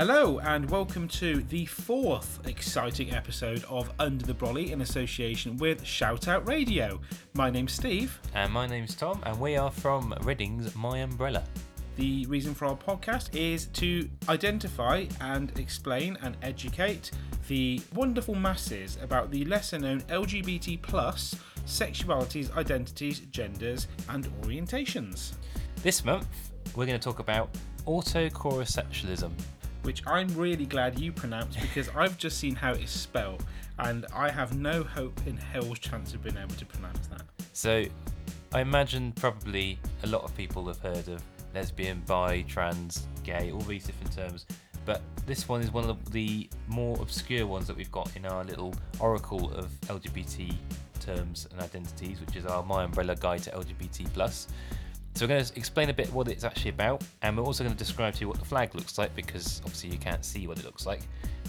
Hello, and welcome to the fourth exciting episode of Under the Brolly in association with Shout Out Radio. My name's Steve. And my name's Thom, and we are from Reading's My Umbrella. The reason for our podcast is to identify and explain and educate the wonderful masses about the lesser known LGBT plus sexualities, identities, genders, and orientations. This month, we're going to talk about autochorissexualism. Which I'm really glad you pronounced because I've just seen how it's spelled and I have no hope in hell's chance of being able to pronounce that. So, I imagine probably a lot of people have heard of lesbian, bi, trans, gay, all these different terms. But this one is one of the more obscure ones that we've got in our little oracle of LGBT terms and identities, which is our My Umbrella Guide to LGBT plus. So we're going to explain a bit what it's actually about, and we're also going to describe to you what the flag looks like because obviously you can't see what it looks like.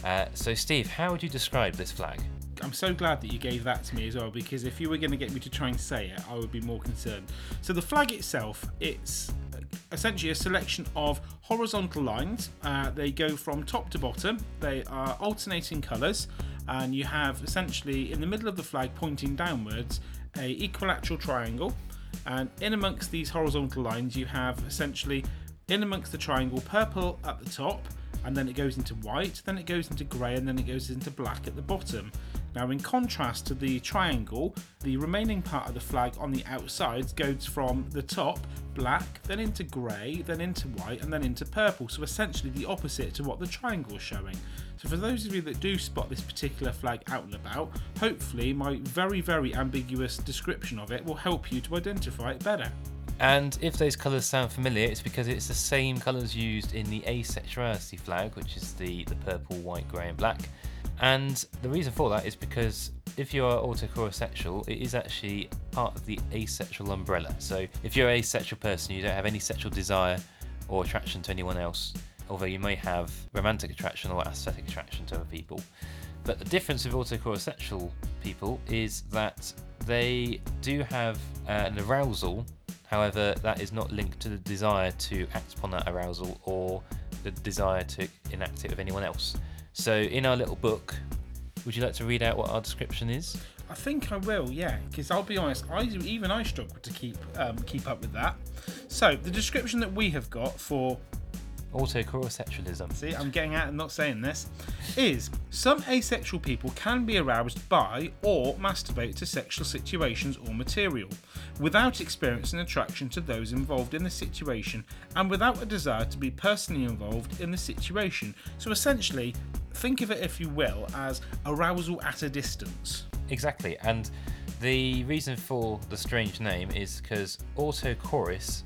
Uh, so Steve, how would you describe this flag? I'm so glad that you gave that to me as well because if you were going to get me to try and say it, I would be more concerned. So the flag itself, it's essentially a selection of horizontal lines. Uh, they go from top to bottom. They are alternating colours, and you have essentially in the middle of the flag pointing downwards a equilateral triangle. And in amongst these horizontal lines, you have essentially in amongst the triangle purple at the top, and then it goes into white, then it goes into grey, and then it goes into black at the bottom. Now, in contrast to the triangle, the remaining part of the flag on the outside goes from the top black, then into grey, then into white, and then into purple. So, essentially, the opposite to what the triangle is showing. So, for those of you that do spot this particular flag out and about, hopefully, my very, very ambiguous description of it will help you to identify it better. And if those colours sound familiar, it's because it's the same colours used in the asexuality flag, which is the, the purple, white, grey, and black. And the reason for that is because if you are autochorissexual, it is actually part of the asexual umbrella. So if you're an asexual person, you don't have any sexual desire or attraction to anyone else, although you may have romantic attraction or aesthetic attraction to other people. But the difference with autochorissexual people is that they do have uh, an arousal, however, that is not linked to the desire to act upon that arousal or the desire to enact it with anyone else. So, in our little book, would you like to read out what our description is? I think I will, yeah, because I'll be honest, I even I struggle to keep um, keep up with that. So the description that we have got for autochorissexualism. See, I'm getting out and not saying this. Is some asexual people can be aroused by or masturbate to sexual situations or material without experiencing attraction to those involved in the situation and without a desire to be personally involved in the situation. So essentially, think of it, if you will, as arousal at a distance. Exactly, and the reason for the strange name is because autochoris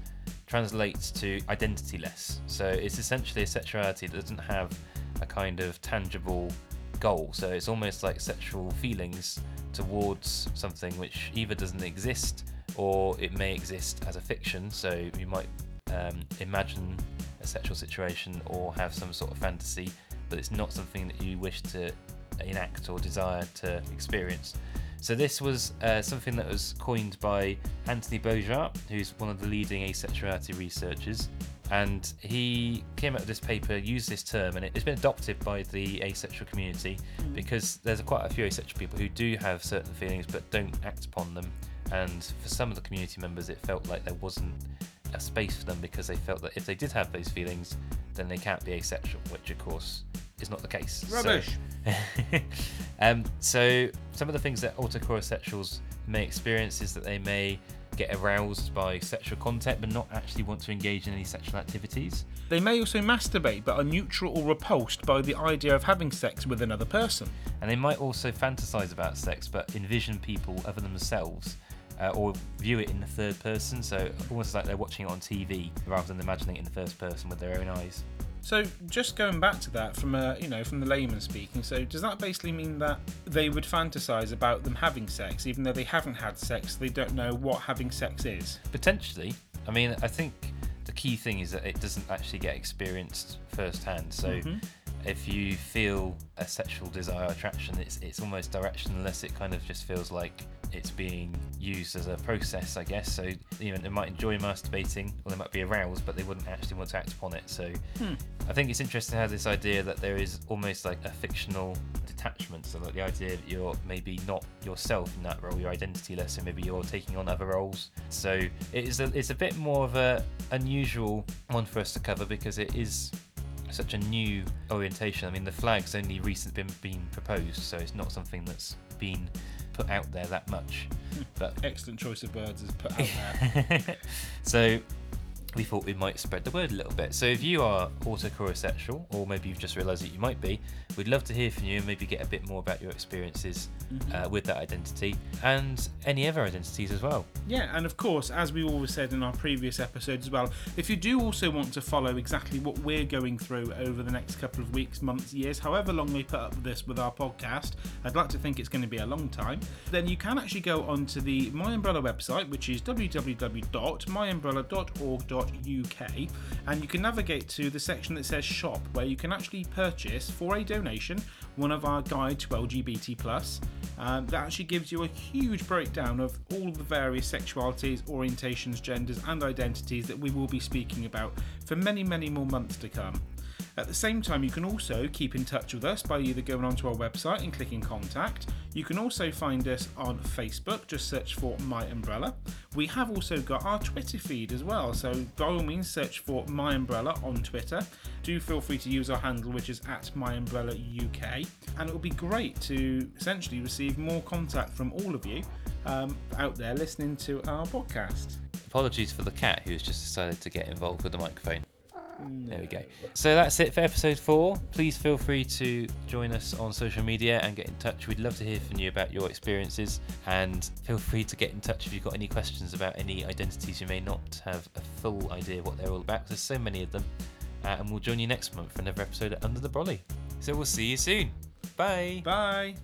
translates to identityless. So it's essentially a sexuality that doesn't have a kind of tangible goal. So it's almost like sexual feelings towards something which either doesn't exist or it may exist as a fiction. So you might um, imagine a sexual situation or have some sort of fantasy but it's not something that you wish to enact or desire to experience. So this was uh, something that was coined by Anthony Bogaert, who's one of the leading asexuality researchers, and he came up with this paper, used this term, and it's been adopted by the asexual community because there's quite a few asexual people who do have certain feelings but don't act upon them. And for some of the community members, it felt like there wasn't a space for them because they felt that if they did have those feelings, then they can't be asexual, which of course is not the case. Rubbish. So, um, so some of the things that autochorissexuals may experience is that they may get aroused by sexual content but not actually want to engage in any sexual activities. They may also masturbate but are neutral or repulsed by the idea of having sex with another person. And they might also fantasize about sex but envision people other than themselves uh, or view it in the third person, so almost like they're watching it on TV rather than imagining it in the first person with their own eyes. So just going back to that from a you know from the layman speaking, so does that basically mean that they would fantasize about them having sex, even though they haven't had sex, they don't know what having sex is? Potentially. I mean, I think the key thing is that it doesn't actually get experienced firsthand. So Mhm. If you feel a sexual desire or attraction, it's it's almost directionless. It kind of just feels like it's being used as a process, I guess. So you know, they might enjoy masturbating, or they might be aroused, but they wouldn't actually want to act upon it. So hmm. I think it's interesting to have this idea that there is almost like a fictional detachment. So like the idea that you're maybe not yourself in that role, you're identityless, so maybe you're taking on other roles. So it is a, it's a bit more of a unusual one for us to cover because it is such a new orientation. I mean, the flag's only recently been, been proposed, so it's not something that's been put out there that much. Hmm. But Excellent choice of words is put out there. so we thought we might spread the word a little bit. So if you are autochorissexual, or maybe you've just realised that you might be, we'd love to hear from you and maybe get a bit more about your experiences uh, with that identity and any other identities as well. Yeah, and of course, as we always said in our previous episodes as well, if you do also want to follow exactly what we're going through over the next couple of weeks, months, years, however long we put up this with our podcast, I'd like to think it's going to be a long time, then you can actually go onto the My Umbrella website, which is www.myumbrella.org.uk, and you can navigate to the section that says shop, where you can actually purchase for a donation one of our guide to LGBT plus. Um, that actually gives you a huge breakdown of all the various sexualities, orientations, genders, and identities that we will be speaking about for many, many more months to come. At the same time, you can also keep in touch with us by either going onto our website and clicking contact. You can also find us on Facebook, just search for My Umbrella. We have also got our Twitter feed as well, so by all means, search for My Umbrella on Twitter. Do feel free to use our handle, which is at My Umbrella UK, and it will be great to essentially receive more contact from all of you um, out there listening to our podcast. Apologies for the cat who's just decided to get involved with the microphone. There we go. So that's it for episode four. Please feel free to join us on social media and get in touch. We'd love to hear from you about your experiences and feel free to get in touch if you've got any questions about any identities you may not have a full idea what they're all about. There's so many of them. Uh, and we'll join you next month for another episode of Under the Brolly. So we'll see you soon. Bye. Bye.